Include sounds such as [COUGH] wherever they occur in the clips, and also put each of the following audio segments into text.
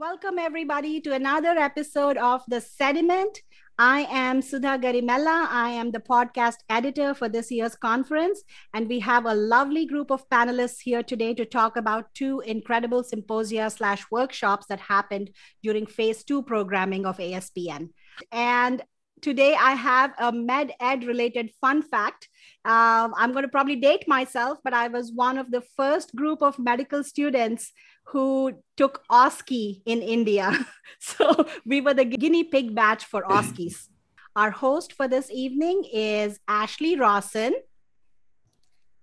Welcome, everybody, to another episode of The Sediment. I am Sudha Garimella. I am the podcast editor for this year's conference. And we have a lovely group of panelists here today to talk about two incredible symposia slash workshops that happened during phase two programming of ASPN. And today I have a med ed related fun fact. Um, I'm going to probably date myself, but I was one of the first group of medical students who took OSCE in India. [LAUGHS] so we were the guinea pig batch for OSCEs. Our host for this evening is Ashley Rawson.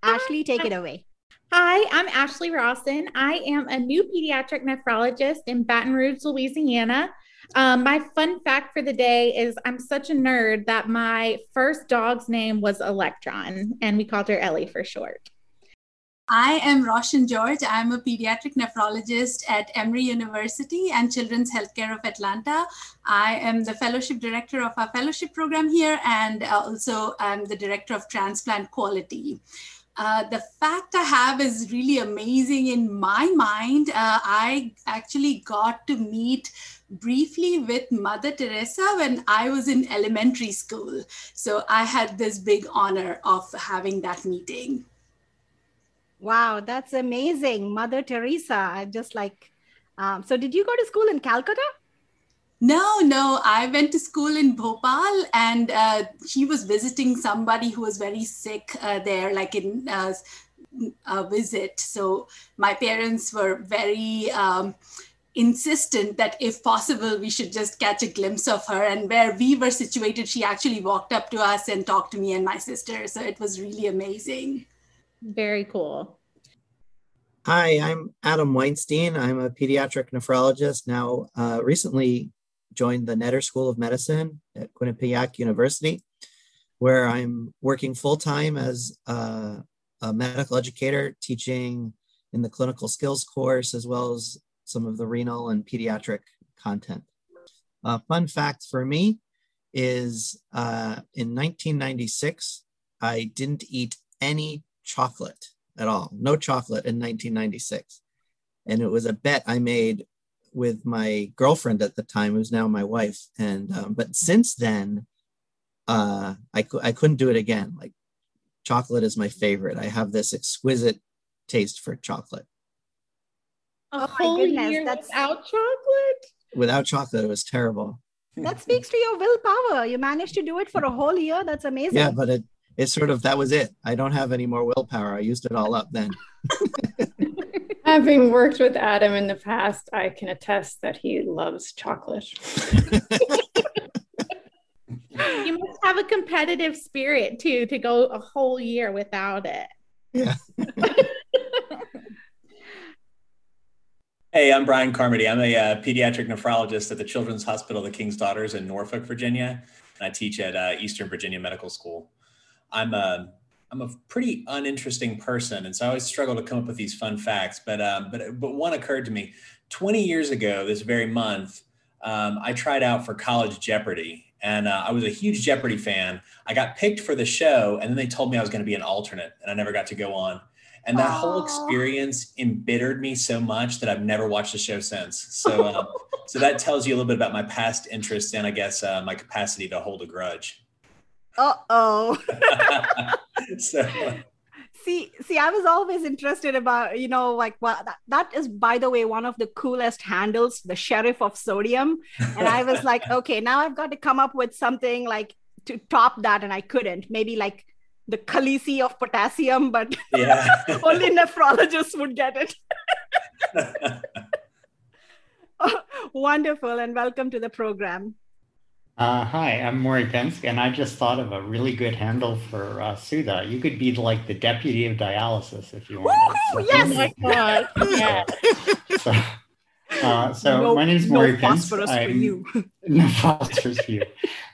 Ashley, take it away. Hi, I'm Ashley Rawson. I am a new pediatric nephrologist in Baton Rouge, Louisiana. Um, my fun fact for the day is I'm such a nerd that my first dog's name was Electron, and we called her Ellie for short. I am Roshan George. I'm a pediatric nephrologist at Emory University and Children's Healthcare of Atlanta. I am the fellowship director of our fellowship program here, and also I'm the director of transplant quality. Uh, the fact I have is really amazing in my mind. Uh, I actually got to meet briefly with Mother Teresa when I was in elementary school. So I had this big honor of having that meeting. Wow, that's amazing. Mother Teresa. I just like, um, so did you go to school in Calcutta? No, no. I went to school in Bhopal and uh, he was visiting somebody who was very sick uh, there, like in uh, a visit. So my parents were very um, insistent that if possible, we should just catch a glimpse of her. And where we were situated, she actually walked up to us and talked to me and my sister. So it was really amazing. Very cool. Hi, I'm Adam Weinstein. I'm a pediatric nephrologist, now uh, recently joined the Netter School of Medicine at Quinnipiac University, where I'm working full time as a, a medical educator, teaching in the clinical skills course, as well as some of the renal and pediatric content. A fun fact for me is uh, in 1996, I didn't eat any chocolate at all, no chocolate in 1996. And it was a bet I made with my girlfriend at the time, who's now my wife. And, um, but since then, uh, I, I couldn't do it again. Like chocolate is my favorite. I have this exquisite taste for chocolate. A oh whole goodness, year that's... without chocolate? Without chocolate, it was terrible. That speaks to your willpower. You managed to do it for a whole year. That's amazing. Yeah, but it it's sort of that was it. I don't have any more willpower. I used it all up then. [LAUGHS] Having worked with Adam in the past, I can attest that he loves chocolate. you must have a competitive spirit too to go a whole year without it. Yeah. [LAUGHS] Hey, I'm Bryan Carmody. I'm a uh, pediatric nephrologist at the Children's Hospital of the King's Daughters in Norfolk, Virginia. And I teach at uh, Eastern Virginia Medical School. I'm a I'm a pretty uninteresting person, and so I always struggle to come up with these fun facts. But um, but but one occurred to me 20 years ago, this very month. Um, I tried out for College Jeopardy, and uh, I was a huge Jeopardy fan. I got picked for the show, and then they told me I was going to be an alternate, and I never got to go on. And that Aww. whole experience embittered me so much that I've never watched the show since. [LAUGHS] So, uh, so that tells you a little bit about my past interests and I guess uh, my capacity to hold a grudge. [LAUGHS] Uh oh. so. See, see, I was always interested about, you know, like well, that, that is, by the way, one of the coolest handles, the sheriff of sodium. And I was like, [LAUGHS] okay, now I've got to come up with something like to top that, and I couldn't. Maybe like the Khaleesi of potassium, but yeah. [LAUGHS] only nephrologists would get it. oh, wonderful, and welcome to the program. Uh, hi, I'm Maury Pinsk, and I just thought of a really good handle for uh, Sudha. You could be like the deputy of dialysis if you want. So, yes! Oh my God! yeah. So, uh, so no, my name is Maury no Phosphorus I'm, for you. [LAUGHS] no phosphorus for you.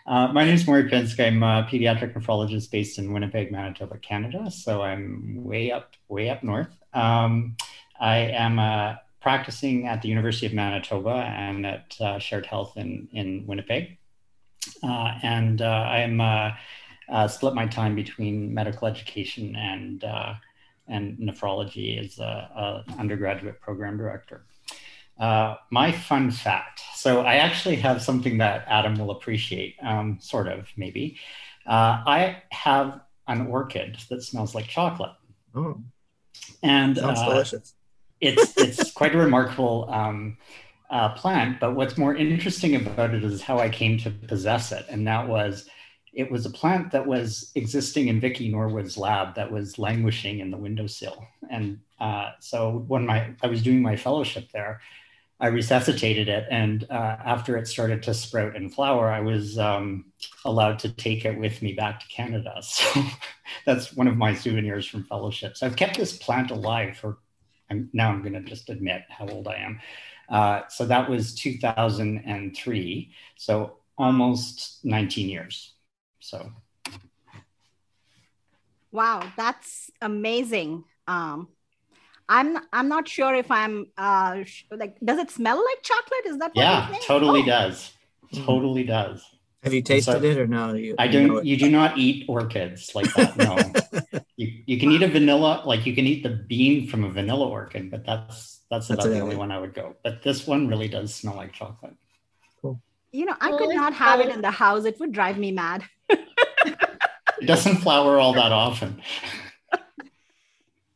Uh, my name is Maury Pinsk. I'm a pediatric nephrologist based in Winnipeg, Manitoba, Canada. So I'm way up, way up north. Um, I am uh, practicing at the University of Manitoba and at uh, Shared Health in, in Winnipeg. Uh, and uh, I'm uh, split my time between medical education and and nephrology as a, a undergraduate program director. Uh, my fun fact. So I actually have something that Adam will appreciate, um, sort of, maybe. Uh, I have an orchid that smells like chocolate. Oh, And sounds uh, delicious. it's it's quite a remarkable um, uh, plant. But what's more interesting about it is how I came to possess it, and that was it was a plant that was existing in Vicky Norwood's lab that was languishing in the windowsill. And uh, so when my I was doing my fellowship there, I resuscitated it, and uh, after it started to sprout and flower, I was um, allowed to take it with me back to Canada. [LAUGHS] So that's one of my souvenirs from fellowships. I've kept this plant alive for. I'm, now I'm going to just admit how old I am. Uh, so that was 2003. So almost 19 years. So Wow, that's amazing. Um, I'm I'm not sure if I'm uh sh- like. Does it smell like chocolate? Is that what yeah, totally Oh, does. Mhm. Totally does. Have you tasted so- it or no? You, I don't. it? You do not eat orchids like that. No. [LAUGHS] you you can eat a vanilla, like you can eat the bean from a vanilla orchid, but that's that's That's about the only one I would go. But this one really does smell like chocolate. Cool. You know, I Well, could not have it in the house. It would drive me mad. [LAUGHS] It doesn't flower all that often.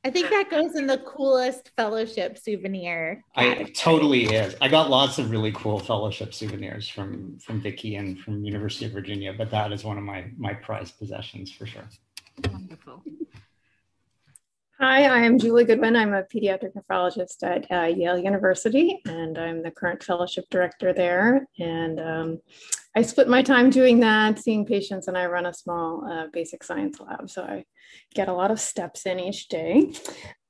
I think that goes in the coolest fellowship souvenir. I totally is. I got lots of really cool fellowship souvenirs from from Vicky and from University of Virginia, but that is one of my my prized possessions for sure. Wonderful. Hi, I am Julie Goodwin. I'm a pediatric nephrologist at uh, Yale University, and I'm the current fellowship director there. And um, I split my time doing that, seeing patients, and I run a small uh, basic science lab. So I get a lot of steps in each day.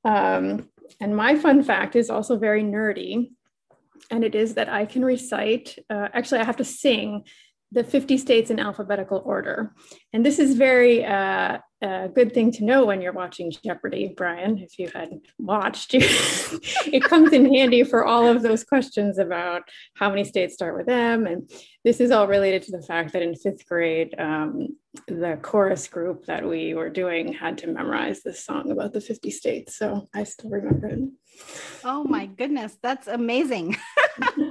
Um, and my fun fact is also very nerdy, and it is that I can recite, uh, actually, I have to sing the 50 states in alphabetical order. And this is very uh, a good thing to know when you're watching Jeopardy, Bryan. If you had watched, [LAUGHS] it comes in handy for all of those questions about how many states start with M. And this is all related to the fact that in fifth grade, um, the chorus group that we were doing had to memorize this song about the 50 states. So I still remember it. Oh my goodness, that's amazing. [LAUGHS]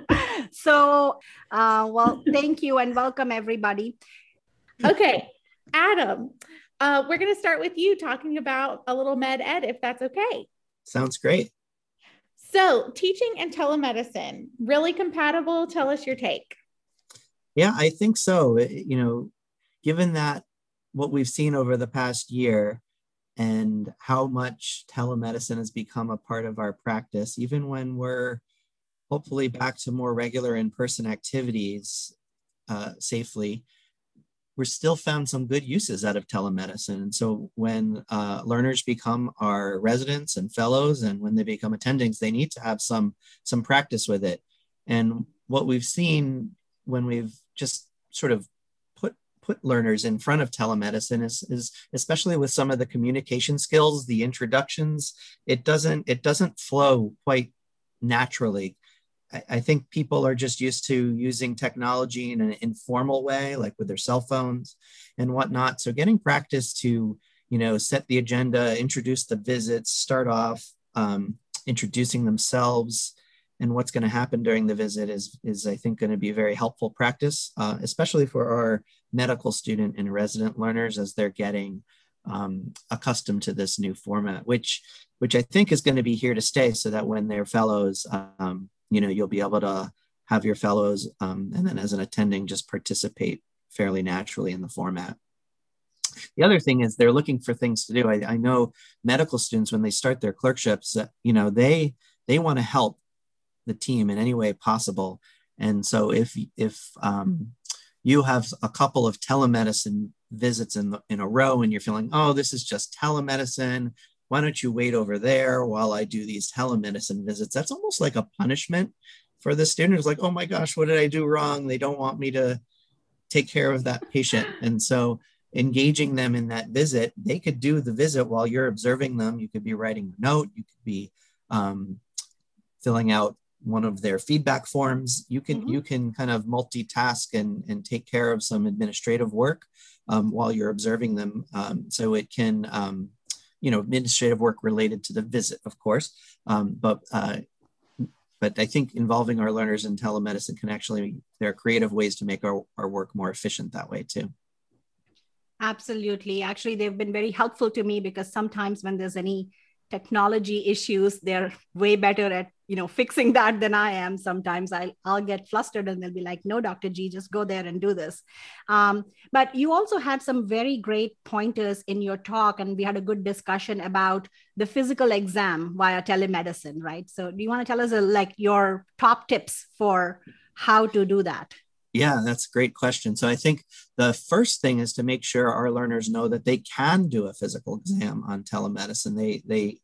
so, uh, well, [LAUGHS] thank you and welcome everybody. Okay, Adam, uh, we're going to start with you talking about a little med ed, if that's okay. Sounds great. So, teaching and telemedicine, really compatible? Tell us your take. Yeah, I think so. It- You know, given that what we've seen over the past year and how much telemedicine has become a part of our practice, even when we're hopefully back to more regular in person activities uh, safely, we're still found some good uses out of telemedicine. And so when uh, learners become our residents and fellows, and when they become attendings, they need to have some some practice with it. And what we've seen when we've just sort of put put learners in front of telemedicine is, is especially with some of the communication skills, the introductions, it doesn't it doesn't flow quite naturally. I, think people are just used to using technology in an informal way, like with their cell phones and whatnot. So getting practice to, you know, set the agenda, introduce the visits, start off um, introducing themselves and what's going to happen during the visit is, is I think going to be very helpful practice, uh, especially for our medical student and resident learners as they're getting um, accustomed to this new format, which which I think is going to be here to stay, so that when they're fellows, um, you know, you'll be able to have your fellows, um, and then as an attending, just participate fairly naturally in the format. The other thing is they're looking for things to do. I, I know medical students when they start their clerkships, uh, you know, they they want to help the team in any way possible. And so if if um, you have a couple of telemedicine visits in the, in a row and you're feeling, oh, this is just telemedicine. Why don't you wait over there while I do these telemedicine visits? That's almost like a punishment for the student. It's like, oh my gosh, what did I do wrong? They don't want me to take care of that patient. And so engaging them in that visit, they could do the visit while you're observing them. You could be writing a note, you could be um, filling out one of their feedback forms. You can Mhm. you can kind of multitask and, and take care of some administrative work um, while you're observing them. Um, so it can, um, you know, administrative work related to the visit, of course, um, but uh, but I think involving our learners in telemedicine can actually, there are creative ways to make our, our work more efficient that way too. Absolutely. Actually, they've been very helpful to me because sometimes when there's any technology issues, they're way better at you know fixing that than i am sometimes. I'll, I'll get flustered and they'll be like no dr g just go there and do this. Um, but you also had some very great pointers in your talk and we had a good discussion about the physical exam via telemedicine right? So do you want to tell us uh, like your top tips for how to do that yeah, that's a great question. So I think the first thing is to make sure our learners know that they can do a physical exam on telemedicine. They they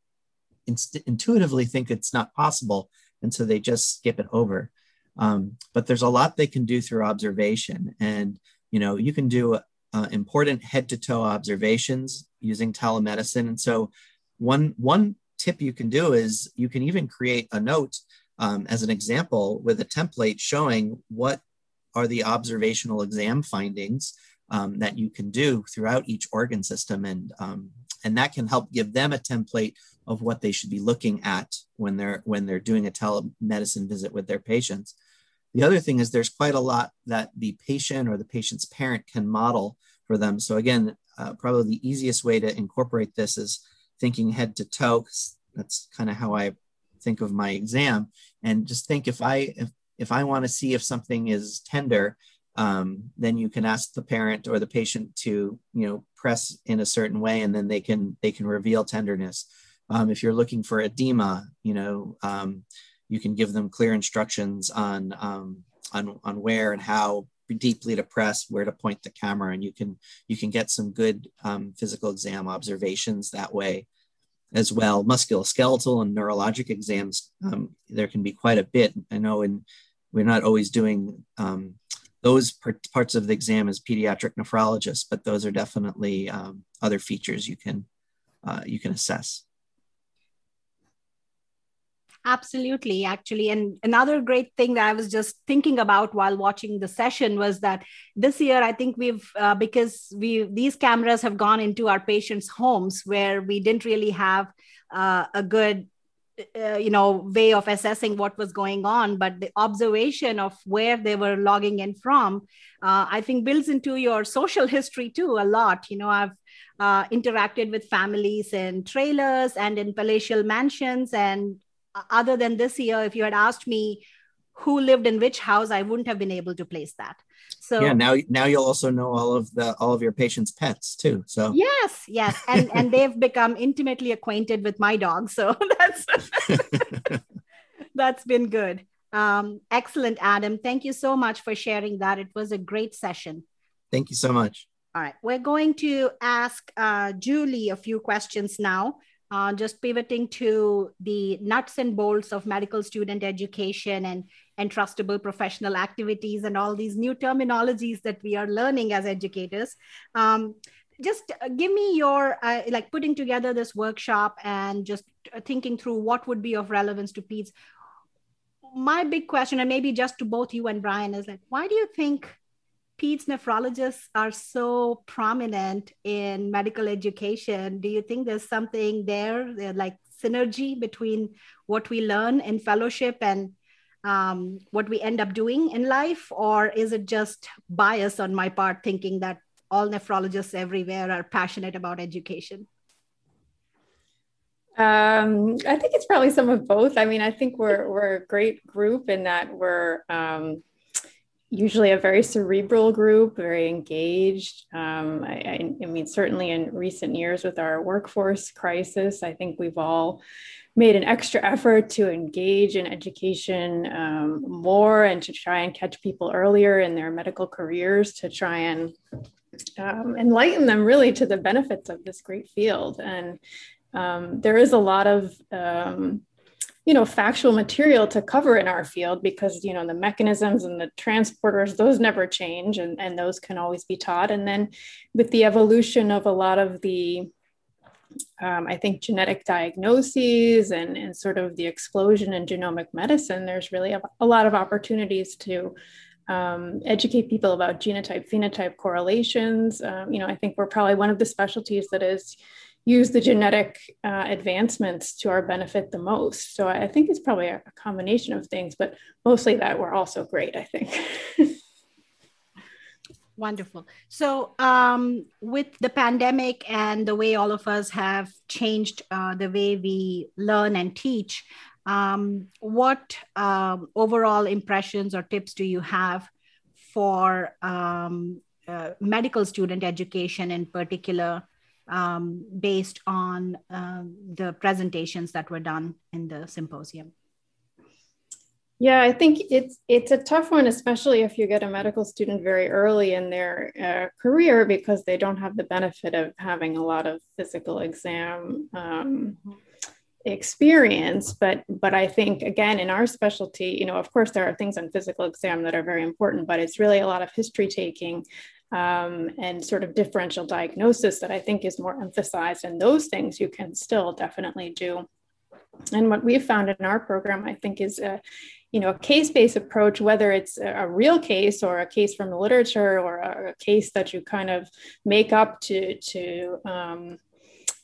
inst- intuitively think it's not possible, and so they just skip it over. Um, but there's a lot they can do through observation, and you know you can do uh, important head to toe observations using telemedicine. And so one one tip you can do is you can even create a note um, as an example with a template showing what are the observational exam findings um, that you can do throughout each organ system and um, and that can help give them a template of what they should be looking at when they're when they're doing a telemedicine visit with their patients. The other thing is there's quite a lot that the patient or the patient's parent can model for them. So again, uh, probably the easiest way to incorporate this is thinking head to toe. That's kind of how I think of my exam. And just think if I if if I want to see if something is tender, um, then you can ask the parent or the patient to you know press in a certain way, and then they can they can reveal tenderness. Um, if you're looking for edema, you know, um, you can give them clear instructions on, um, on, on where and how deeply to press, where to point the camera, and you can, you can get some good um, physical exam observations that way as well. Musculoskeletal and neurologic exams, um, there can be quite a bit. I know in, we're not always doing um, those parts of the exam as pediatric nephrologists, but those are definitely um, other features you can uh, you can assess. Absolutely, actually. And another great thing that I was just thinking about while watching the session was that this year, I think we've, uh, because we these cameras have gone into our patients' homes where we didn't really have uh, a good uh, you know way of assessing what was going on but the observation of where they were logging in from uh, i think builds into your social history too a lot. You know i've uh, interacted with families in trailers and in palatial mansions and other than this year, if you had asked me who lived in which house, I wouldn't have been able to place that. So yeah, now now you'll also know all of the all of your patients' pets too. So yes, yes, and and they've become intimately acquainted with my dog. So [LAUGHS] that's [LAUGHS] that's been good. Um, excellent, Adam. Thank you so much for sharing that. It was a great session. Thank you so much. All right, we're going to ask uh, Julie a few questions now uh, just pivoting to the nuts and bolts of medical student education and entrustable professional activities and all these new terminologies that we are learning as educators. Um, just give me your uh, like putting together this workshop and just thinking through what would be of relevance to peds my big question and maybe just to both you and bryan is like why do you think peds nephrologists are so prominent in medical education. Do you think there's something there like synergy between what we learn in fellowship and um, what we end up doing in life? Or is it just bias on my part thinking that all nephrologists everywhere are passionate about education? Um, I think it's probably some of both. I mean, I think we're we're a great group in that we're um, usually a very cerebral group, very engaged. Um, I, I, mean, certainly in recent years with our workforce crisis, I think we've all made an extra effort to engage in education um, more and to try and catch people earlier in their medical careers to try and um, enlighten them really to the benefits of this great field. And um, there is a lot of um, you know factual material to cover in our field because you know the mechanisms and the transporters those never change and, and those can always be taught. And then with the evolution of a lot of the um, i think genetic diagnoses and, and sort of the explosion in genomic medicine there's really a, a lot of opportunities to um, educate people about genotype phenotype correlations. Um, you know i think we're probably one of the specialties that is use the genetic uh, advancements to our benefit the most. So I think it's probably a, combination of things, but mostly that we're also great, I think. [LAUGHS] Wonderful. So, um, with the pandemic and the way all of us have changed uh, the way we learn and teach, um, what um, overall impressions or tips do you have for um, uh, medical student education in particular, um, based on um, the presentations that were done in the symposium? Yeah, I think it's it's a tough one, especially if you get a medical student very early in their uh, career because they don't have the benefit of having a lot of physical exam um, experience. But but I think again in our specialty, you know, of course there are things on physical exam that are very important, but it's really a lot of history taking. Um, and sort of differential diagnosis that I think is more emphasized, and those things you can still definitely do. And what we've found in our program, I think, is uh, you know a case-based approach whether it's a real case or a case from the literature or a case that you kind of make up to to um,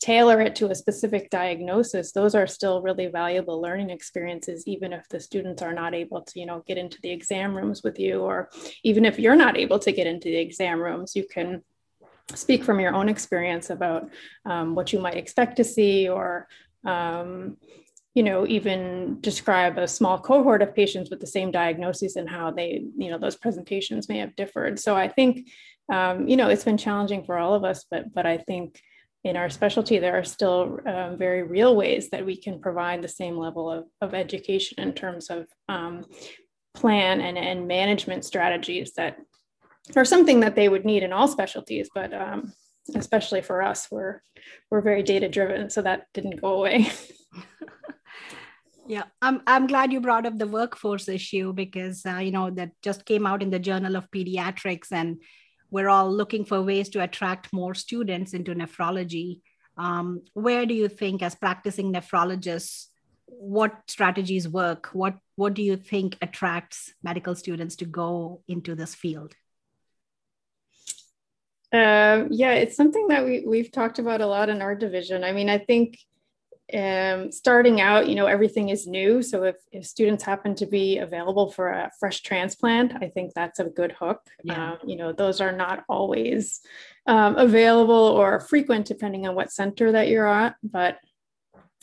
tailor it to a specific diagnosis those are still really valuable learning experiences even if the students are not able to you know get into the exam rooms with you or even if you're not able to get into the exam rooms you can speak from your own experience about um, what you might expect to see or um, you know even describe a small cohort of patients with the same diagnosis and how they you know those presentations may have differed. So i think um, you know it's been challenging for all of us but but i think in our specialty there are still um, very real ways that we can provide the same level of, of education in terms of um, plan and, and management strategies that are something that they would need in all specialties but um, especially for us we're we're very data driven so that didn't go away. [LAUGHS] Yeah, I'm I'm glad you brought up the workforce issue because uh, you know that just came out in the Journal of Pediatrics, and we're all looking for ways to attract more students into nephrology. Um, where do you think, as practicing nephrologists, what strategies work? What what do you think attracts medical students to go into this field? Uh, yeah, it's something that we we've talked about a lot in our division. I mean, I think um, starting out, you know, everything is new. So if, if students happen to be available for a fresh transplant, I think that's a good hook. Yeah. Um, you know, those are not always um, available or frequent depending on what center that you're at, but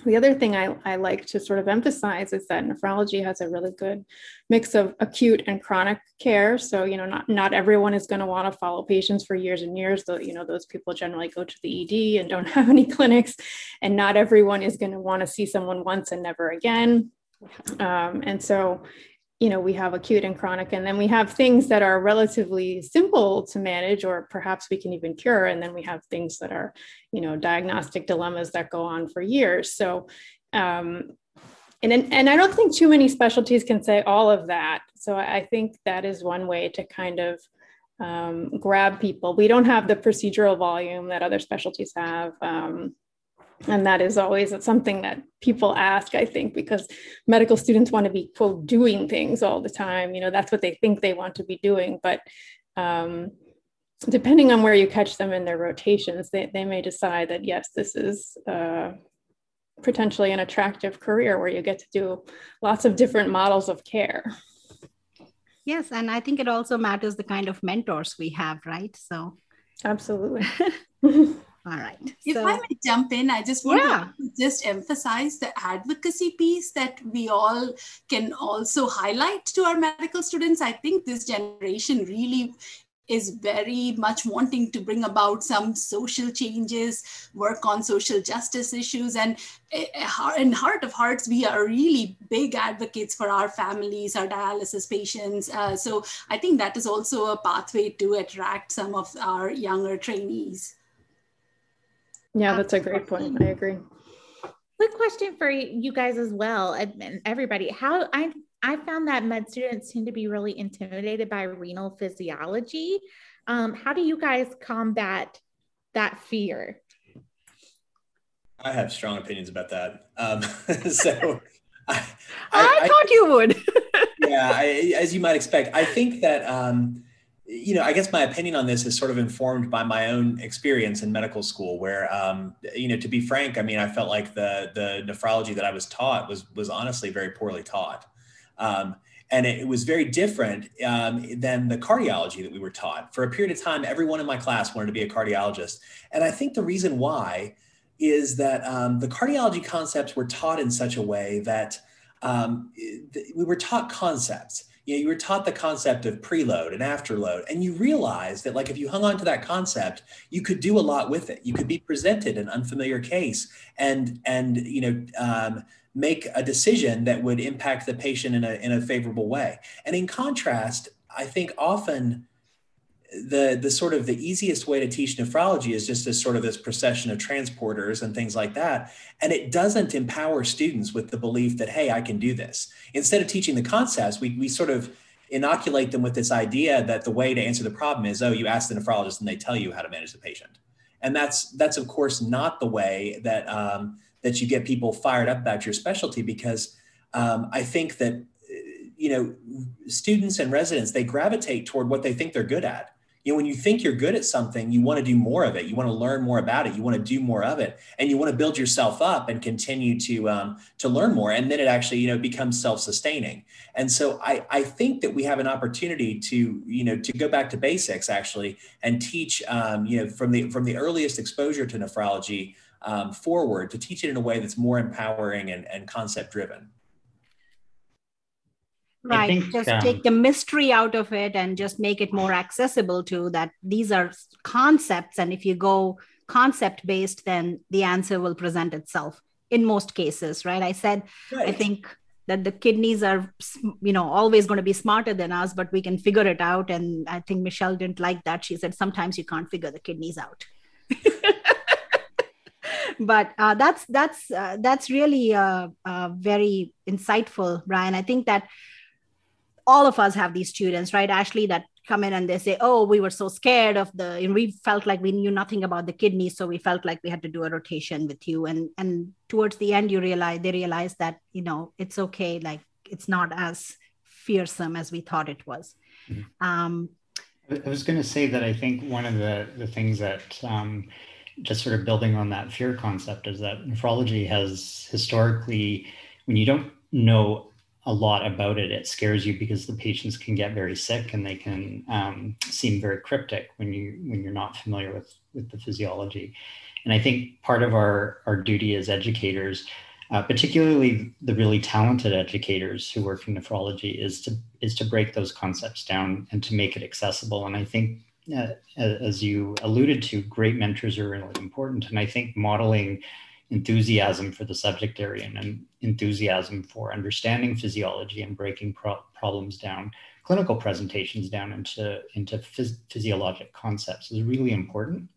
the other thing I, I like to sort of emphasize is that nephrology has a really good mix of acute and chronic care. So, you know, not, not everyone is going to want to follow patients for years and years. Though, you know, those people generally go to the ED and don't [LAUGHS] have any clinics. And not everyone is going to want to see someone once and never again. Um, and so you know we have acute and chronic and then we have things that are relatively simple to manage or perhaps we can even cure and then we have things that are you know diagnostic dilemmas that go on for years. So um, and and i don't think too many specialties can say all of that. So i think that is one way to kind of um, grab people. We don't have the procedural volume that other specialties have um, and that is always something that people ask i think because medical students want to be quote doing things all the time. You know that's what they think they want to be doing. But um, depending on where you catch them in their rotations they, they may decide that yes this is uh, potentially an attractive career where you get to do lots of different models of care. Yes and i think it also matters the kind of mentors we have right? So absolutely [LAUGHS] All right. If so, I may jump in, I just want yeah. to just emphasize the advocacy piece that we all can also highlight to our medical students. I think this generation really is very much wanting to bring about some social changes, work on social justice issues. And eh, eh, in heart of hearts, we are really big advocates for our families, our dialysis patients. Uh, so I think that is also a pathway to attract some of our younger trainees. Yeah, that's a great point. I agree. Quick question for you guys as well, and everybody. How I I found that med students tend to be really intimidated by renal physiology. Um, how do you guys combat that fear? I have strong opinions about that. Um, [LAUGHS] so I, I, I, thought you would. [LAUGHS] yeah, I, as you might expect, I think that um, you know, I guess my opinion on this is sort of informed by my own experience in medical school, where, um, you know, to be frank, I mean, I felt like the the nephrology that I was taught was was honestly very poorly taught, um, and it, was very different um, than the cardiology that we were taught. For a period of time, everyone in my class wanted to be a cardiologist, and I think the reason why is that um, the cardiology concepts were taught in such a way that um, we were taught concepts you know, you were taught the concept of preload and afterload, and you realized that like if you hung on to that concept, you could do a lot with it. You could be presented an unfamiliar case and and you know um, make a decision that would impact the patient in a in a favorable way. And in contrast, I think often the the sort of the easiest way to teach nephrology is just as sort of this procession of transporters and things like that. And it doesn't empower students with the belief that hey i can do this. Instead of teaching the concepts we, we sort of inoculate them with this idea that the way to answer the problem is oh you ask the nephrologist and they tell you how to manage the patient. And that's that's of course not the way that um, that you get people fired up about your specialty because um, i think that you know students and residents they gravitate toward what they think they're good at you know when you think you're good at something you want to do more of it. You want to learn more about it. You want to do more of it. And you want to build yourself up and continue to um, to learn more. And then it actually you know becomes self-sustaining. And so I, I think that we have an opportunity to you know to go back to basics actually and teach um, you know from the from the earliest exposure to nephrology um, forward to teach it in a way that's more empowering and, and concept driven right think, just um, take the mystery out of it and just make it more accessible to that these are concepts and if you go concept based then the answer will present itself in most cases right? I said right. i think that the kidneys are you know always going to be smarter than us but we can figure it out and i think michelle didn't like that. She said sometimes you can't figure the kidneys out. [LAUGHS] But uh, that's that's uh, that's really uh, uh very insightful bryan. I think that all of us have these students, right, Ashley, that come in and they say, "Oh, we were so scared of the, and we felt like we knew nothing about the kidney, so we felt like we had to do a rotation with you." And and towards the end, you realize they realize that you know it's okay, like it's not as fearsome as we thought it was. Mm-hmm. Um, I was going to say that I think one of the the things that um, just sort of building on that fear concept is that nephrology has historically, when you don't know a lot about it, it scares you because the patients can get very sick and they can um, seem very cryptic when you when you're not familiar with with the physiology. And I think part of our our duty as educators, uh, particularly the really talented educators who work in nephrology, is to is to break those concepts down and to make it accessible. And I think. Uh, as you alluded to, great mentors are really important. And I think modeling enthusiasm for the subject area and enthusiasm for understanding physiology and breaking pro- problems down, clinical presentations down into, into phys- physiologic concepts is really important.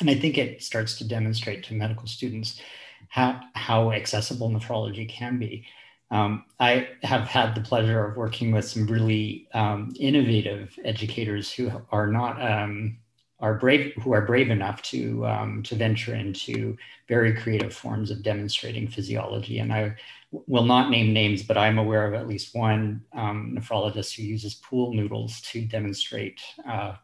And I think it starts to demonstrate to medical students how, how accessible nephrology can be. Um, I have had the pleasure of working with some really um, innovative educators who are not um, are brave who are brave enough to um, to venture into very creative forms of demonstrating physiology. And I will not name names, but I'm aware of at least one um, nephrologist who uses pool noodles to demonstrate uh,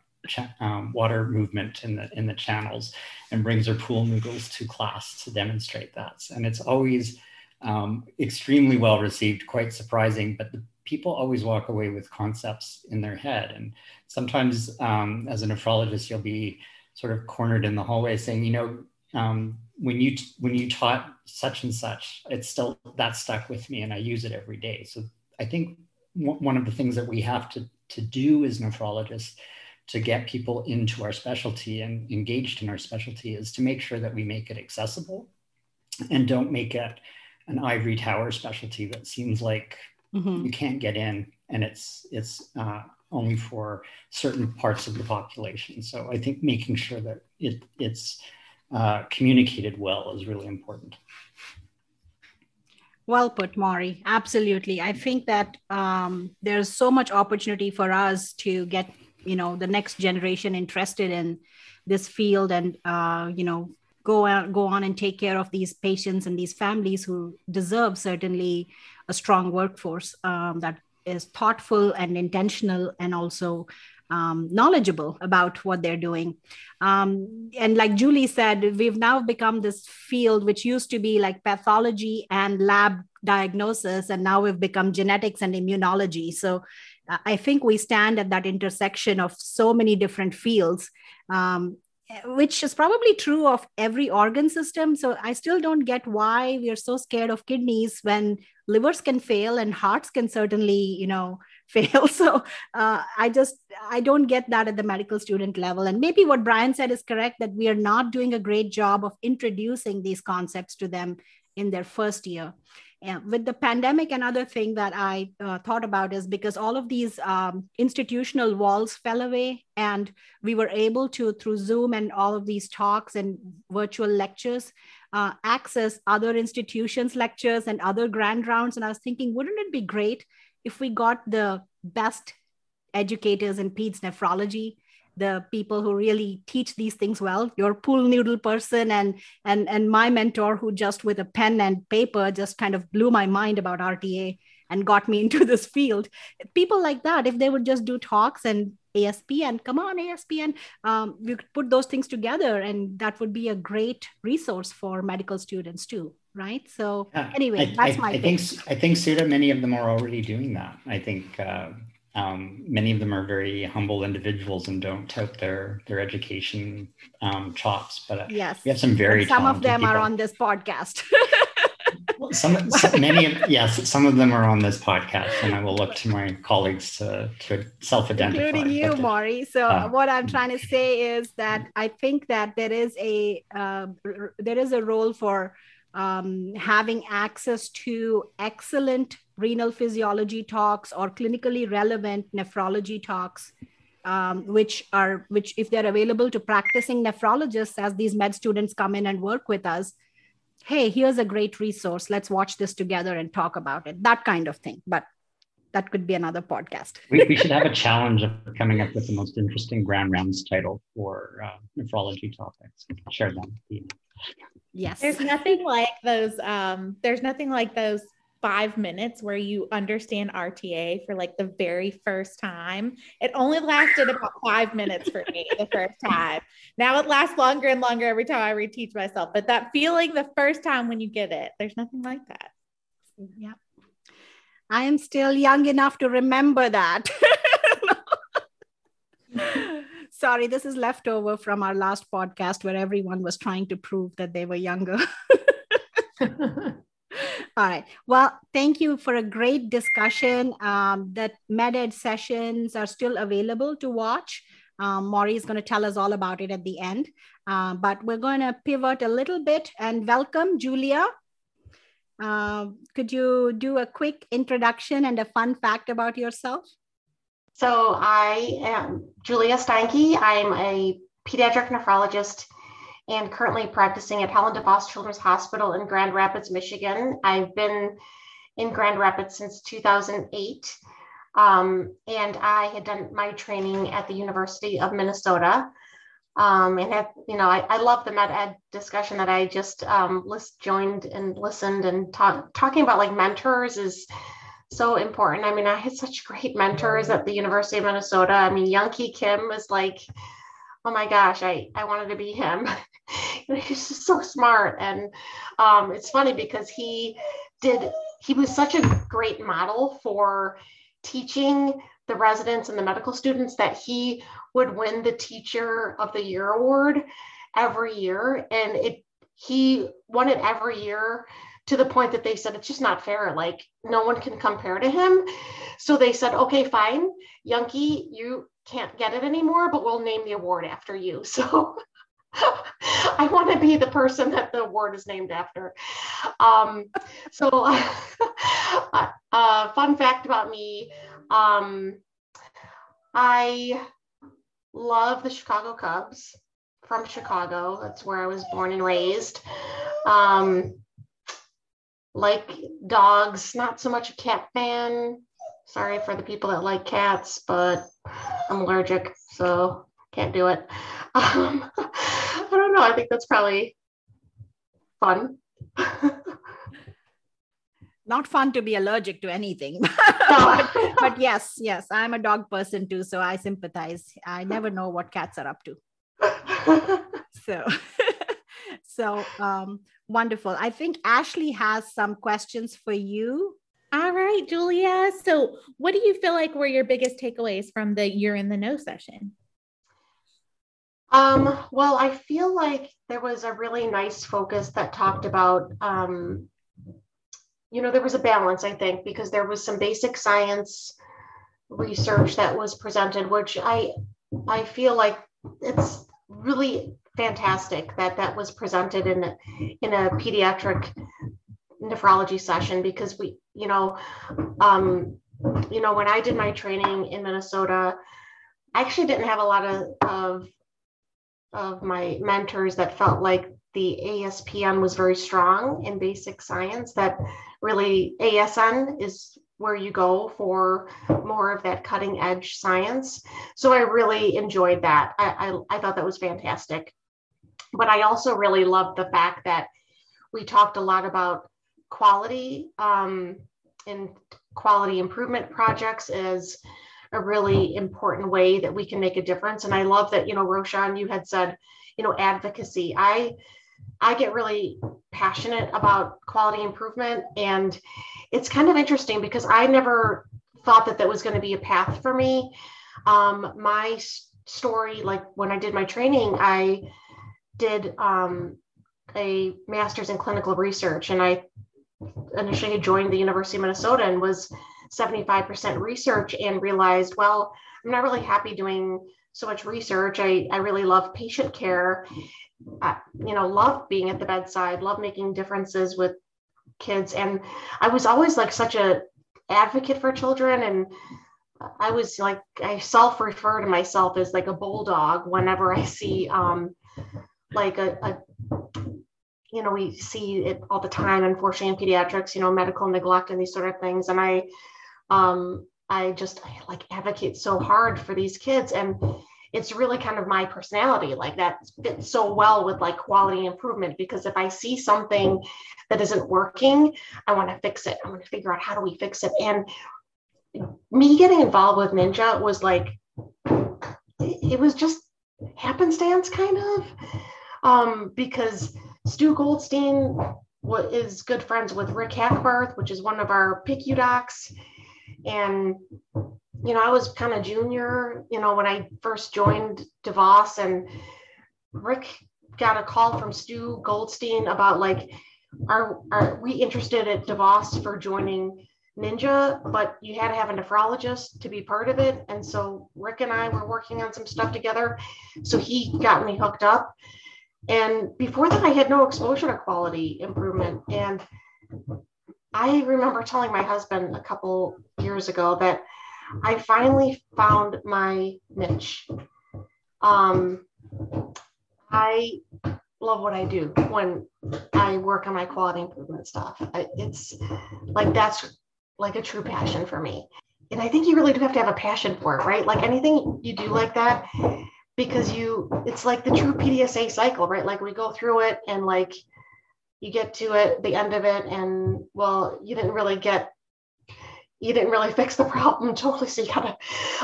um, water movement in the in the channels, and brings her pool noodles to class to demonstrate that. And it's always um, extremely well received, quite surprising, but the people always walk away with concepts in their head. And sometimes, um, as a nephrologist, you'll be sort of cornered in the hallway saying, you know, um, when you when you taught such and such, it's still that stuck with me, and I use it every day. So I think w- one of the things that we have to to do as nephrologists to get people into our specialty and engaged in our specialty is to make sure that we make it accessible and don't make it an ivory tower specialty that seems like mm-hmm. you can't get in and it's it's uh, only for certain parts of the population. So i think making sure that it it's uh, communicated well is really important. Well put maury. Absolutely. I think that um, there's so much opportunity for us to get you know the next generation interested in this field and uh, you know go on, go on and take care of these patients and these families who deserve certainly a strong workforce um, that is thoughtful and intentional and also um, knowledgeable about what they're doing. Um, and like Julie said, we've now become this field which used to be like pathology and lab diagnosis, and now we've become genetics and immunology. So I think we stand at that intersection of so many different fields. Um, which is probably true of every organ system. So I still don't get why we are so scared of kidneys when livers can fail and hearts can certainly, you know, [LAUGHS] fail. So uh, I just I don't get that at the medical student level. And maybe what Bryan said is correct that we are not doing a great job of introducing these concepts to them in their first year. And with the pandemic, another thing that I uh, thought about is because all of these um, institutional walls fell away, and we were able to, through Zoom and all of these talks and virtual lectures, uh, access other institutions' lectures and other grand rounds. And I was thinking, wouldn't it be great if we got the best educators in peds nephrology the people who really teach these things well. Your pool noodle person and and and my mentor who just with a pen and paper just kind of blew my mind about rta and got me [LAUGHS] into this field. People like that if they would just do talks and aspn come on aspn um, we could put those things together and that would be a great resource for medical students too right? So anyway I, that's I, my I think i think Sudha, many of them are already doing that. I think uh, um, many of them are very humble individuals and don't tout their their education um, chops. But uh, yes, we have some very and some of them people. are on this podcast. [LAUGHS] some, some, many of yes, some of them are on this podcast, and I will look to my colleagues to to self-identify, including you, but, Maury. So uh, what I'm trying to say is that I think that there is a uh, there is a role for um, having access to excellent renal physiology talks or clinically relevant nephrology talks um, which are which if they're available to practicing nephrologists as these med students come in and work with us hey here's a great resource. Let's watch this together and talk about it. That kind of thing. But that could be another podcast. We, we should have a challenge of coming up with the most interesting grand rounds title for uh, nephrology topics. Share them. Yes. There's nothing like those um, there's nothing like those five minutes where you understand RTA for like the very first time. It only lasted about five minutes for me the first time. Now it lasts longer and longer every time I reteach myself. But that feeling the first time when you get it, there's nothing like that. Yeah. I am still young enough to remember that. [LAUGHS] Sorry, this is leftover from our last podcast where everyone was trying to prove that they were younger. [LAUGHS] All right. Well, thank you for a great discussion. Um, the MedEd sessions are still available to watch. Um, Maury is going to tell us all about it at the end. Uh, but we're going to pivot a little bit and welcome Julia. Uh, could you do a quick introduction and a fun fact about yourself? So I am Julia Steinke. I'm a pediatric nephrologist and currently practicing at Helen DeVos Children's Hospital in Grand Rapids, Michigan. I've been in Grand Rapids since 2008. Um, and I had done my training at the University of Minnesota. Um, and have, you know, I, I love the med ed discussion that I just um, list, joined and listened and talk, talking about like mentors is so important. I mean, I had such great mentors at the University of Minnesota. I mean, Youngki Kim is like, oh my gosh, I, I wanted to be him. [LAUGHS] He's just so smart. And um, it's funny because he did, he was such a great model for teaching the residents and the medical students that he would win the teacher of the year award every year. And it, he won it every year to the point that they said it's just not fair. Like no one can compare to him. So they said, okay, fine, Youngki, you can't get it anymore, but we'll name the award after you. [LAUGHS] So I want to be the person that the award is named after. Um, so, [LAUGHS] uh, uh, fun fact about me um, I love the Chicago Cubs from Chicago. That's where I was born and raised. Um, like dogs, not so much a cat fan. Sorry for the people that like cats, but I'm allergic, so can't do it. [LAUGHS] Um, I don't know. I think that's probably fun. [LAUGHS] not fun to be allergic to anything. [LAUGHS] but, but, yes, yes, I'm a dog person too, so I sympathize. I never know what cats are up to. so, so um, wonderful. I think Ashley has some questions for you. All right, Julia. So, what do you feel like were your biggest takeaways from the You're in the Know session? Um, well, I feel like there was a really nice focus that talked about, um, you know, there was a balance, I think, because there was some basic science research that was presented, which I I feel like it's really fantastic that that was presented in in a pediatric nephrology session because we, you know, um, you know, when I did my training in Minnesota, I actually didn't have a lot of, of of my mentors that felt like the ASPN was very strong in basic science, that really ASN is where you go for more of that cutting edge science. So I really enjoyed that. I, I, I thought that was fantastic. But I also really loved the fact that we talked a lot about quality um, and quality improvement projects is a really important way that we can make a difference. And I love that, you know, Roshan, you had said, you know, advocacy. I I get really passionate about quality improvement. And it's kind of interesting because I never thought that that was going to be a path for me. Um, my story, like when I did my training, I did um, a master's in clinical research and I initially joined the University of Minnesota and was 75% research and realized, well, I'm not really happy doing so much research. I, I really love patient care. You know, love being at the bedside, love making differences with kids. And I was always like such a advocate for children. And I was like, I self refer to myself as like a bulldog whenever I see um, like a, a you know, we see it all the time, unfortunately, in pediatrics, you know, medical neglect and these sort of things. And I, um, I just like advocate so hard for these kids. And it's really kind of my personality like that fits so well with like quality improvement because if i see something that isn't working i want to fix it i want to figure out how do we fix it and me getting involved with ninja was like it was just happenstance kind of um, because stu goldstein is good friends with rick hackbarth which is one of our picu docs and you know, I was kind of junior, you know, when I first joined DeVos and Rick got a call from Stu Goldstein about like, are, are we interested at DeVos for joining Ninja, but you had to have a nephrologist to be part of it. And so Rick and I were working on some stuff together. So he got me hooked up. And before that, I had no exposure to quality improvement. And I remember telling my husband a couple years ago that I finally found my niche. Um, I love what I do when I work on my quality improvement stuff. It's like that's like a true passion for me. And I think you really do have to have a passion for it, right? Like anything you do like that, because you, it's like the true PDSA cycle, right? Like we go through it and like you get to it, the end of it, and well, you didn't really get you didn't really [LAUGHS] fix the problem totally. So you gotta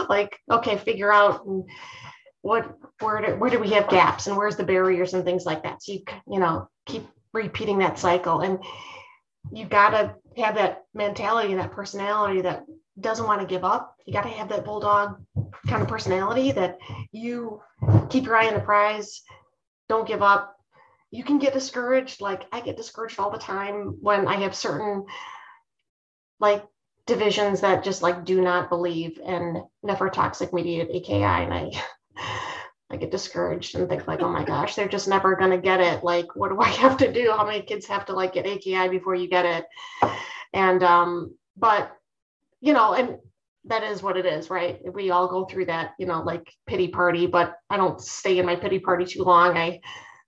like, okay, figure out what where do, where do we have gaps and where's the barriers and things like that. So you you know keep repeating that cycle, and you gotta have that mentality, that personality that doesn't want to give up. You gotta have that bulldog kind of personality that you keep your eye on the prize, don't give up. You can get discouraged. Like I get discouraged all the time when I have certain like divisions that just like do not believe in nephrotoxic mediated AKI. And I, [LAUGHS] I get discouraged and think like, oh my gosh, they're just never to get it. Like, what do I [LAUGHS] have to do? How many kids have to like get AKI before you get it? And, um, but, you know, and that is what it is, right? We all go through that, you know, like pity party, but I don't stay in my pity party too long. I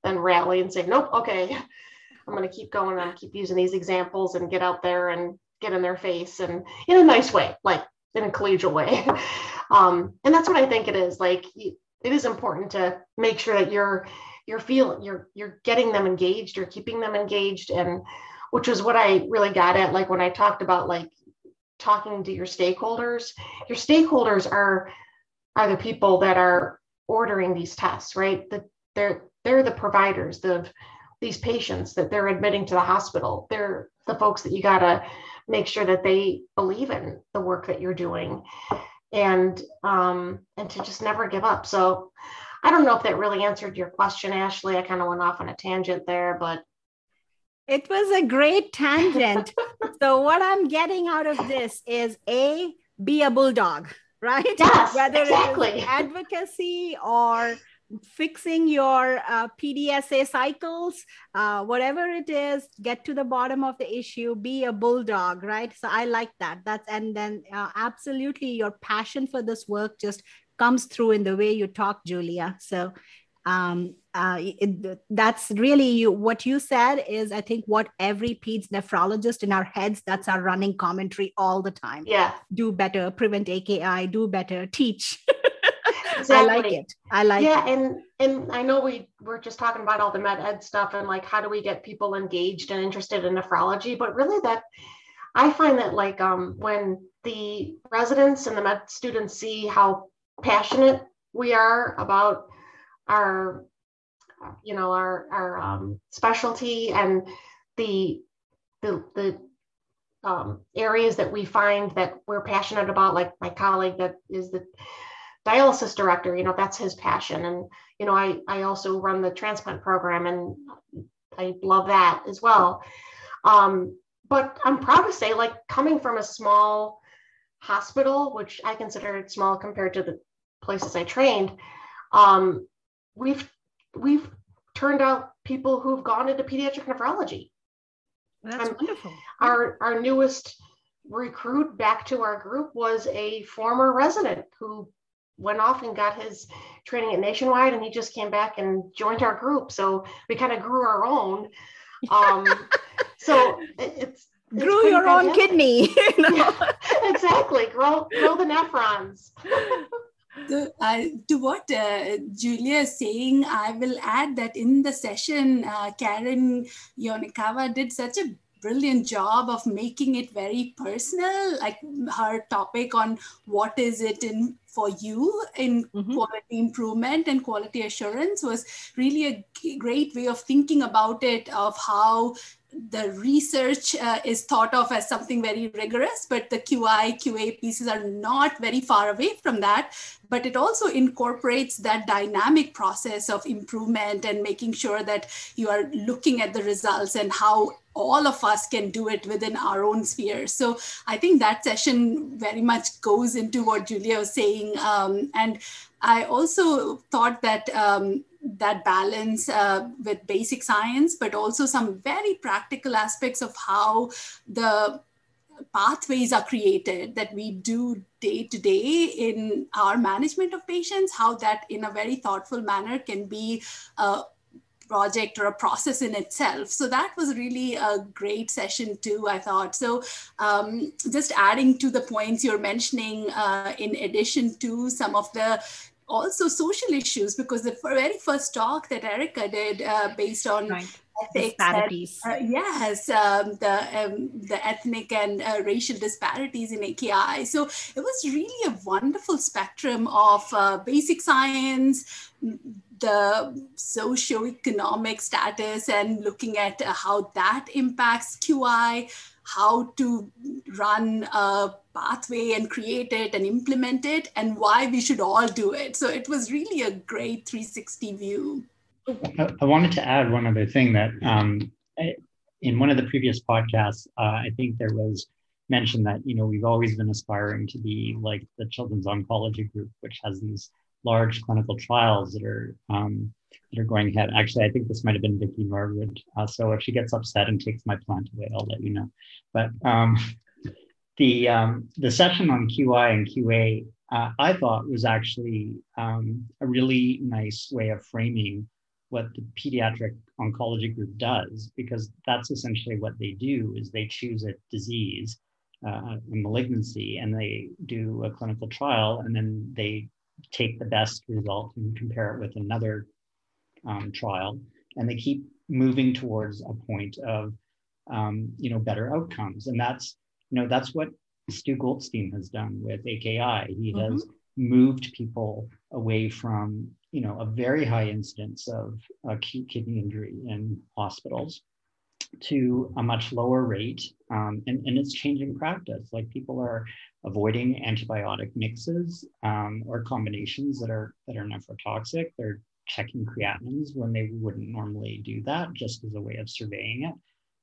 then rally and say, nope, okay, I'm going to keep going. I'm keep using these examples and get out there and get in their face and in a nice way, like in a collegial way. [LAUGHS] um, and that's what I think it is. Like it is important to make sure that you're you're feeling you're you're getting them engaged, you're keeping them engaged. And which is what I really got at. Like when I talked about like talking to your stakeholders, your stakeholders are are the people that are ordering these tests, right? The, they're they're the providers of these patients that they're admitting to the hospital. They're the folks that you gotta make sure that they believe in the work that you're doing and um and to just never give up. So I don't know if that really answered your question, Ashley. I kind of went off on a tangent there, but it was a great tangent. [LAUGHS] so what I'm getting out of this is a be a bulldog, right? Yes, Whether exactly. [LAUGHS] advocacy or fixing your uh, PDSA cycles, uh, whatever it is, get to the bottom of the issue, be a bulldog, right? So I like that. That's and then uh, absolutely your passion for this work just comes through in the way you talk, Julia. So um, uh, it, that's really you, what you said is i think what every peds nephrologist in our heads that's our running commentary all the time yeah do better prevent aki do better teach exactly. [LAUGHS] i like it i like yeah it. and and i know we we're just talking about all the med ed stuff and like how do we get people engaged and interested in nephrology but really that i find that like um when the residents and the med students see how passionate we are about our you know our our um, specialty and the the the um, areas that we find that we're passionate about like my colleague that is the dialysis director you know that's his passion. And you know i i also run the transplant program and i love that as well. Um, but i'm proud to say like coming from a small hospital which i consider small compared to the places i trained um, we've we've turned out people who've gone into pediatric nephrology. That's um, wonderful. Our our newest recruit back to our group was a former resident who went off and got his training at Nationwide, and he just came back and joined our group. So we kind of grew our own. Um, [LAUGHS] so it, it's grew your fantastic. own kidney. [LAUGHS] You know? yeah, [LAUGHS] exactly. Grow grow the nephrons. So, uh, to what uh, Julia is saying, I will add that in the session, uh, Karyn Yonekawa did such a brilliant job of making it very personal like her topic on what is it in for you in mm-hmm. quality improvement and quality assurance was really a great way of thinking about it of how the research uh, is thought of as something very rigorous, but the QI, QA pieces are not very far away from that. But it also incorporates that dynamic process of improvement and making sure that you are looking at the results and how all of us can do it within our own sphere. So I think that session very much goes into what Julia was saying. Um, and I also thought that um, that balance uh, with basic science, but also some very practical aspects of how the pathways are created that we do day to day in our management of patients, how that in a very thoughtful manner can be a project or a process in itself. So that was really a great session too, I thought. So um, just adding to the points you're mentioning, uh, in addition to some of the also social issues because the very first talk that Erica did uh, based on right. disparities. uh, yes, um, the um, the ethnic and uh, racial disparities in AKI. So it was really a wonderful spectrum of uh, basic science, the socioeconomic status, and looking at uh, how that impacts QI how to run a pathway and create it and implement it and why we should all do it. So it was really a great 360 view. I, wanted to add one other thing that um, in one of the previous podcasts, uh, I think there was mention that you know we've always been aspiring to be like the children's oncology group, which has these large clinical trials that are um, that are going ahead. Actually, I think this might have been Vicki Norwood. Uh, so if she gets upset and takes my plant away, I'll let you know. But um, [LAUGHS] the um, the session on QI and QA, uh, I thought was actually um, a really nice way of framing what the pediatric oncology group does, because that's essentially what they do: is they choose a disease, uh, a malignancy, and they do a clinical trial, and then they take the best result and compare it with another um, trial, and they keep moving towards a point of um, you know, better outcomes. And that's, you know, that's what Stu Goldstein has done with AKI. He mm-hmm. has moved people away from, you know, a very high incidence of acute kidney injury in hospitals to a much lower rate. Um, and, and it's changing practice. Like people are avoiding antibiotic mixes um, or combinations that are that are nephrotoxic. They're checking creatinines when they wouldn't normally do that, just as a way of surveying it.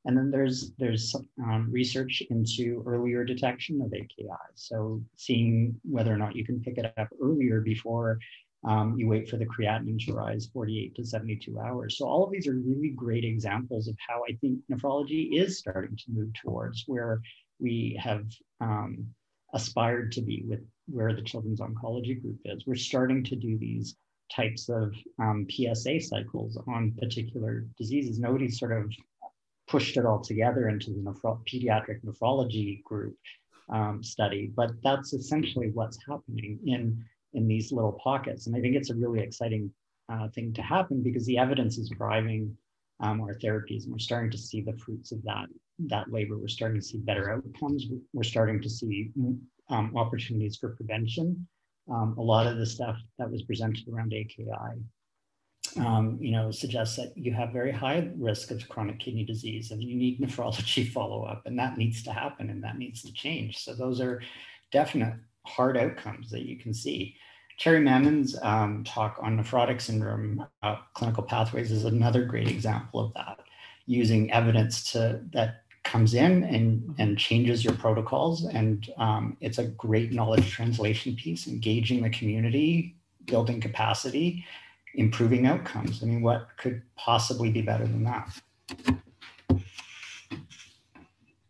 And then there's there's um, research into earlier detection of AKI. So seeing whether or not you can pick it up earlier before um, you wait for the creatinine to rise 48 to 72 hours. So all of these are really great examples of how I think nephrology is starting to move towards where we have um, aspired to be with where the Children's Oncology Group is. We're starting to do these types of um, PSA cycles on particular diseases. Nobody sort of pushed it all together into the nephro- pediatric nephrology group um, study, but that's essentially what's happening in in these little pockets. And I think it's a really exciting uh, thing to happen because the evidence is driving um, our therapies, and we're starting to see the fruits of that that labor. We're starting to see better outcomes. We're starting to see um, opportunities for prevention. Um, a lot of the stuff that was presented around AKI, um, you know, suggests that you have very high risk of chronic kidney disease, and you need nephrology [LAUGHS] follow up, and that needs to happen, and that needs to change. So those are definite hard outcomes that you can see. Cherry Mammen's um, talk on nephrotic syndrome uh, clinical pathways is another great example of that, using evidence to that comes in and, and changes your protocols. And um, it's a great knowledge translation piece, engaging the community, building capacity, improving outcomes. I mean, what could possibly be better than that?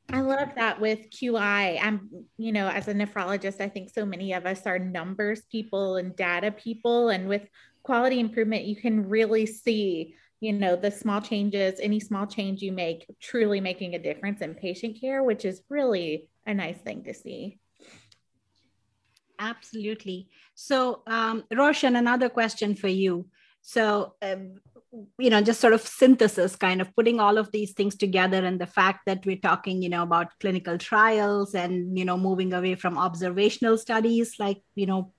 I love that with QI. I'm, you know, as a nephrologist, I think so many of us are numbers people and data people. And with quality improvement, you can really see, you know, the small changes, any small change you make, truly making a difference in patient care, which is really a nice thing to see. Absolutely. So, um, Roshan, another question for you. So, um, you know just sort of synthesis kind of putting all of these things together and the fact that we're talking you know about clinical trials and you know moving away from observational studies like you know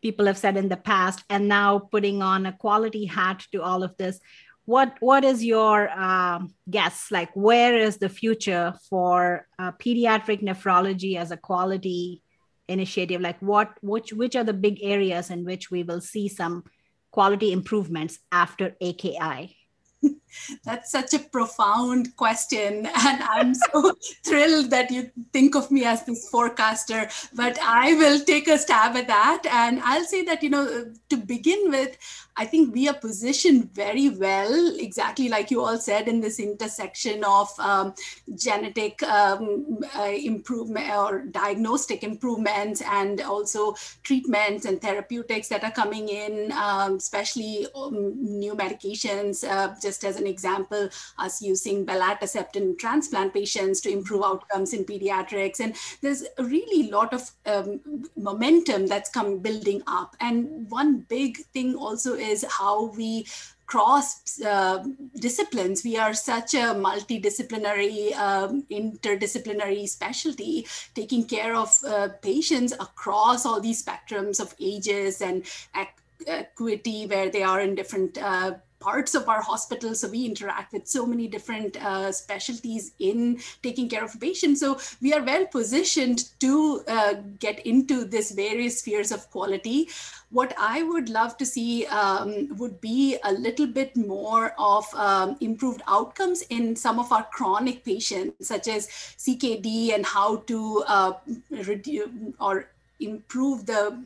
people have said in the past and now putting on a quality hat to all of this what what is your um, guess like where is the future for uh, pediatric nephrology as a quality initiative like what which which are the big areas in which we will see some quality improvements after AKI? [LAUGHS] That's such a profound question. And I'm so [LAUGHS] thrilled that you think of me as this forecaster. But I will take a stab at that. And I'll say that, you know, to begin with, I think we are positioned very well, exactly like you all said, in this intersection of um, genetic um, uh, improvement or diagnostic improvements and also treatments and therapeutics that are coming in, um, especially um, new medications. Uh, just as an example, us using belatacept in transplant patients to improve outcomes in pediatrics. And there's really a lot of um, momentum that's come building up. And one big thing also is how we cross uh, disciplines. We are such a multidisciplinary, um, interdisciplinary specialty, taking care of uh, patients across all these spectrums of ages and equity, where they are in different uh, parts of our hospital. So we interact with so many different uh, specialties in taking care of patients. So we are well positioned to uh, get into this various spheres of quality. What I would love to see um, would be a little bit more of um, improved outcomes in some of our chronic patients, such as CKD and how to uh, reduce or improve the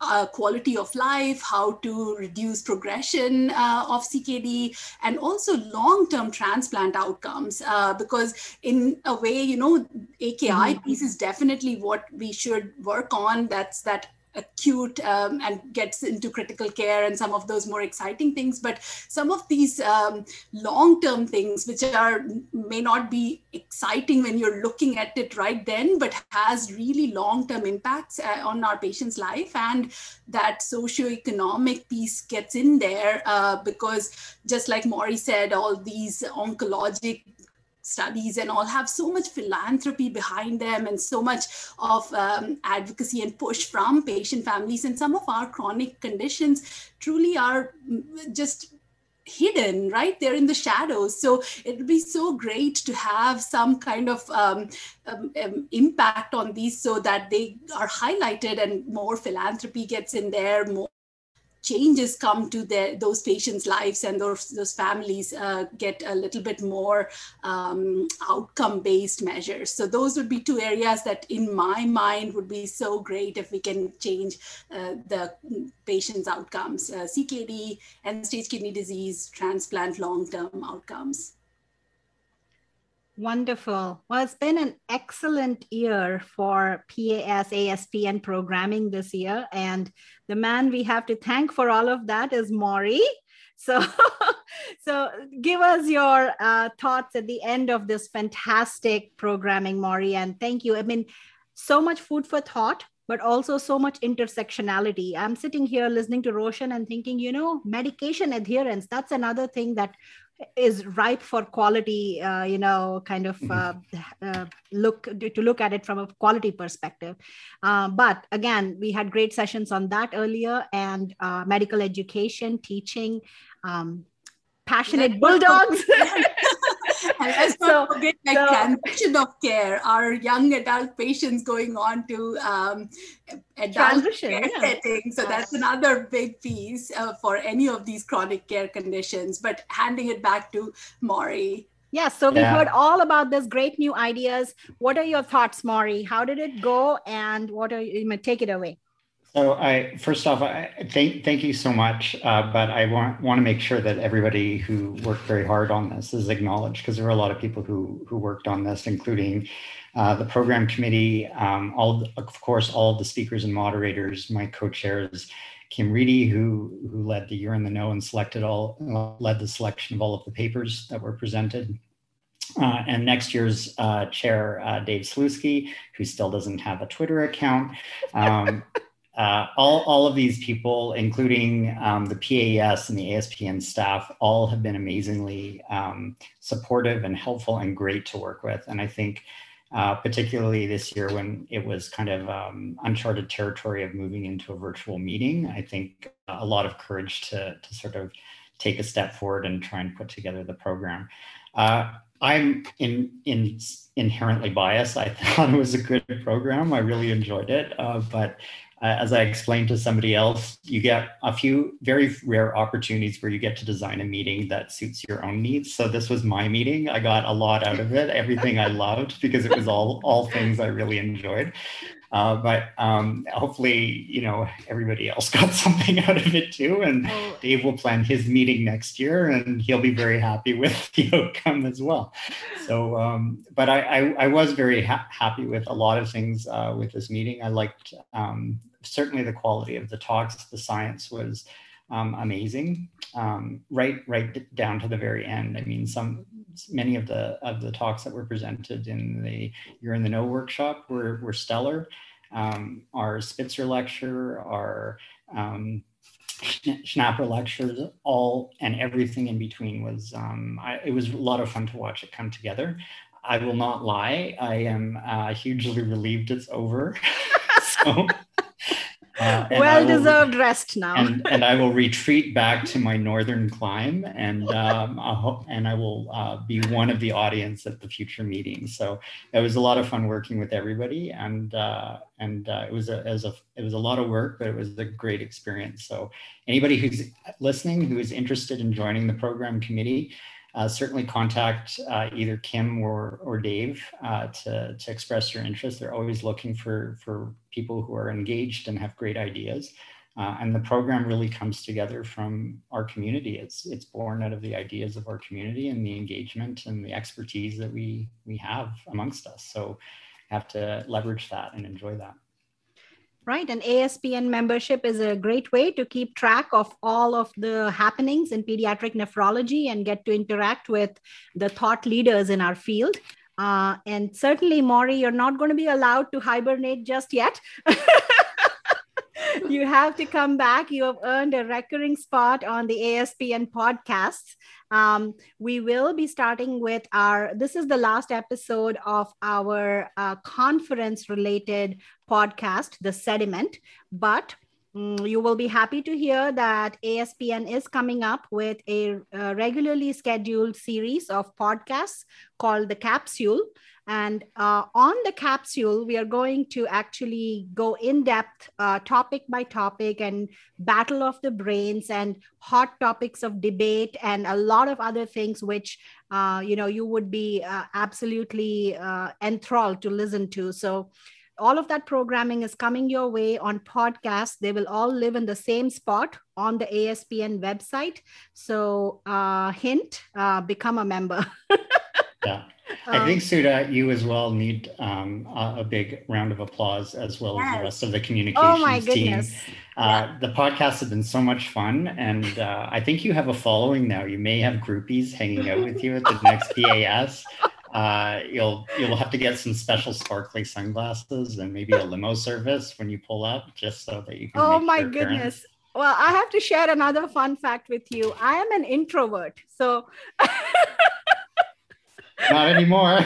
uh, quality of life, how to reduce progression uh, of CKD, and also long-term transplant outcomes. Uh, because in a way, you know, AKI mm-hmm. piece is definitely what we should work on. That's that acute um, and gets into critical care and some of those more exciting things. But some of these um, long-term things which are may not be exciting when you're looking at it right then but has really long-term impacts uh, on our patient's life and that socioeconomic piece gets in there uh, because just like Maury said all these oncologic studies and all have so much philanthropy behind them and so much of um, advocacy and push from patient families. And some of our chronic conditions truly are just hidden right? They're in the shadows. So it would be so great to have some kind of um, um, um, impact on these so that they are highlighted and more philanthropy gets in there more changes come to their, those patients' lives and those, those families uh, get a little bit more um, outcome-based measures. So those would be two areas that in my mind would be so great if we can change uh, the patient's outcomes, uh, CKD, end-stage kidney disease, transplant long-term outcomes. Wonderful. Well, it's been an excellent year for PAS, ASPN programming this year. And the man we have to thank for all of that is Maury. [LAUGHS] So, so give us your uh, thoughts at the end of this fantastic programming, Maury. And thank you. I mean, so much food for thought but also so much intersectionality. I'm sitting here listening to Roshan and thinking, you know, medication adherence, that's another thing that is ripe for quality uh, you know kind of mm-hmm. uh, uh, look to look at it from a quality perspective uh, but again we had great sessions on that earlier and uh, medical education teaching um, passionate bulldogs [LAUGHS] [LAUGHS] and let's not so, forget like so, transition of care, our young adult patients going on to um, adult care yeah. setting. So yes. that's another big piece uh, for any of these chronic care conditions. But handing it back to Maury. Yes, so we yeah. heard all about this great new ideas. What are your thoughts, Maury? How did it go, and what are you? Take it away. So I first off, I thank thank you so much. Uh, but I want want to make sure that everybody who worked very hard on this is acknowledged because there were a lot of people who who worked on this, including uh, the program committee, um, all of course all of the speakers and moderators, my co-chairs. Kim Reidy, who who led the year in the know and selected all led the selection of all of the papers that were presented. Uh, and next year's uh, chair, uh, Dave Selewski, who still doesn't have a Twitter account. Um, [LAUGHS] uh, all, all of these people, including um, the PAS and the ASPN staff, all have been amazingly um, supportive and helpful and great to work with. And I think, uh, particularly this year when it was kind of um, uncharted territory of moving into a virtual meeting, I think a lot of courage to, to sort of take a step forward and try and put together the program. Uh, I'm in, in inherently biased. I [LAUGHS] thought it was a good program. I really enjoyed it, uh, but as I explained to somebody else, you get a few very rare opportunities where you get to design a meeting that suits your own needs. So this was my meeting. I got a lot out of it, everything I loved because it was all all things I really enjoyed. Uh, but um, hopefully, you know, everybody else [LAUGHS] got something out of it too. And oh. Dave will plan his meeting next year, and he'll be very happy with [LAUGHS] the outcome as well. So, um, but I, I, I, was very ha- happy with a lot of things uh, with this meeting. I liked um, certainly the quality of the talks. The science was um, amazing, um, right right down to the very end. I mean, some many of the of the talks that were presented in the You're in the Know workshop were were stellar. Um, our Spitzer lecture, our um, Schnaper lectures, all and everything in between was um, I, it was a lot of fun to watch it come together. I will not lie, I am uh, hugely [LAUGHS] relieved it's over. [LAUGHS] so uh, well deserved rest now. and, and, I will retreat back to my northern clime, and um, I'll, and I will uh, be one of the audience at the future meeting. So it was a lot of fun working with everybody, and uh, and uh, it was a, was a it was a lot of work, but it was a great experience. So anybody who's listening who is interested in joining the program committee uh, certainly contact uh, either Kim or, or Dave uh, to, to express your interest. They're always looking for, for people who are engaged and have great ideas. Uh, and the program really comes together from our community. It's, it's born out of the ideas of our community and the engagement and the expertise that we, we have amongst us. So have to leverage that and enjoy that right? And ASPN membership is a great way to keep track of all of the happenings in pediatric nephrology and get to interact with the thought leaders in our field. Uh, and certainly, Maury, you're not going to be allowed to hibernate just yet. [LAUGHS] [LAUGHS] you have to come back. You have earned a recurring spot on the ASPN podcasts. Um, we will be starting with our, this is the last episode of our uh, conference related podcast, The Sediment. But you will be happy to hear that ASPN is coming up with a, a, regularly scheduled series of podcasts called The Capsule. And uh, on the capsule, we are going to actually go in depth, uh, topic by topic, and battle of the brains and hot topics of debate and a lot of other things, which uh, you know you would be uh, absolutely uh, enthralled to listen to. So all of that programming is coming your way on podcasts. They will all live in the same spot on the ASPN website. So, uh, hint, uh, become a member. [LAUGHS] yeah. I um, think Sudha, you as well need um, a, a, big round of applause as well yes. as the rest of the communications oh my goodness. team. Uh, yeah. The podcast has been so much fun, and uh, I think you have a following now. You may have groupies hanging out with you at the next [LAUGHS] PAS. Uh, you'll you'll have to get some special sparkly sunglasses and maybe a limo service when you pull up, just so that you can. Oh my goodness! Well, I have to share another fun fact with you. I am an introvert, so. [LAUGHS] Not anymore.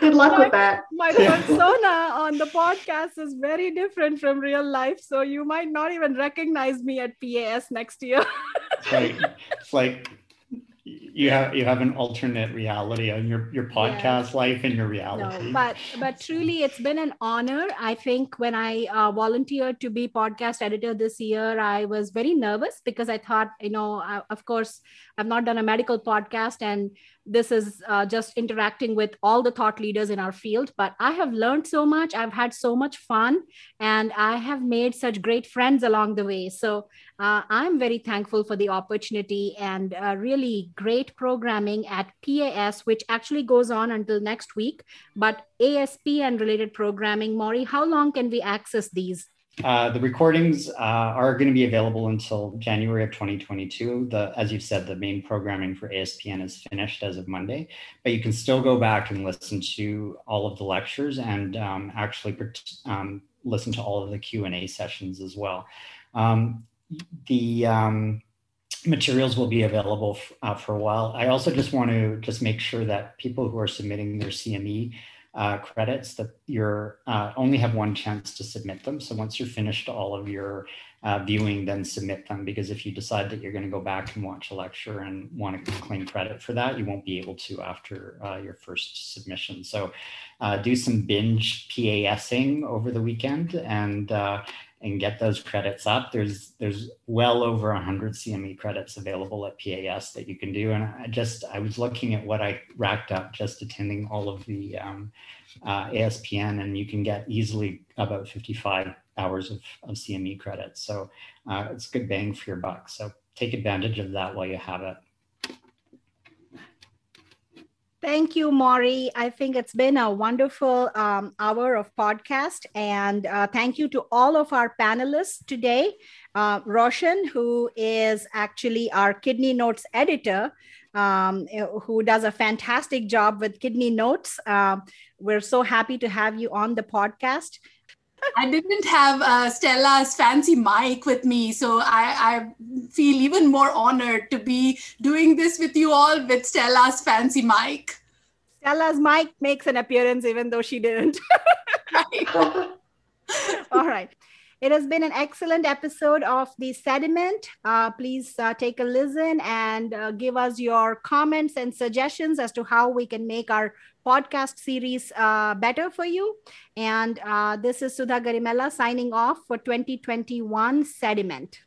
Good luck my, with that. My [LAUGHS] persona on the podcast is very different from real life, so you might not even recognize me at PAS next year. [LAUGHS] it's like it's like you have you have an alternate reality on your your podcast yeah. life and your reality no, but but truly it's been an honor i think when i uh, volunteered to be podcast editor this year i was very nervous because i thought you know I, of course i've not done a medical podcast and this is uh, just interacting with all the thought leaders in our field but i have learned so much. I've had so much fun and i have made such great friends along the way. So uh, i'm very thankful for the opportunity and uh, really great programming at pas which actually goes on until next week. But ASPN related programming maury how long can we access these uh, the recordings uh, are going to be available until January of 2022. The, as you've said, the main programming for ASPN is finished as of Monday, but you can still go back and listen to all of the lectures and um, actually um, listen to all of the Q and A sessions as well. Um, the um, materials will be available uh, for a while. I also just want to just make sure that people who are submitting their CME uh, credits that you're uh, only have one chance to submit them. So once you're finished all of your uh, viewing, then submit them because if you decide that you're going to go back and watch a lecture and want to claim credit for that, you won't be able to after uh, your first submission. So uh, do some binge PASing over the weekend and uh, and get those credits up. There's there's well over 100 CME credits available at PAS that you can do. And I just I was looking at what I racked up just attending all of the um, uh, ASPN, and you can get easily about 55 hours of, of CME credits. So uh, it's good bang for your buck. So take advantage of that while you have it. Thank you, Maury. I think it's been a wonderful um, hour of podcast. And uh, thank you to all of our panelists today. Uh, Roshan, who is actually our Kidney Notes editor, um, who does a fantastic job with Kidney Notes. Uh, we're so happy to have you on the podcast. [LAUGHS] I didn't have uh, Stella's fancy mic with me, so I, I, feel even more honored to be doing this with you all with Stella's fancy mic. Stella's mic makes an appearance even though she didn't. [LAUGHS] all right. It has been an excellent episode of The Sediment. Uh, please uh, take a listen and uh, give us your comments and suggestions as to how we can make our podcast series uh, better for you. And uh, this is Sudha Garimella signing off for 2021 Sediment.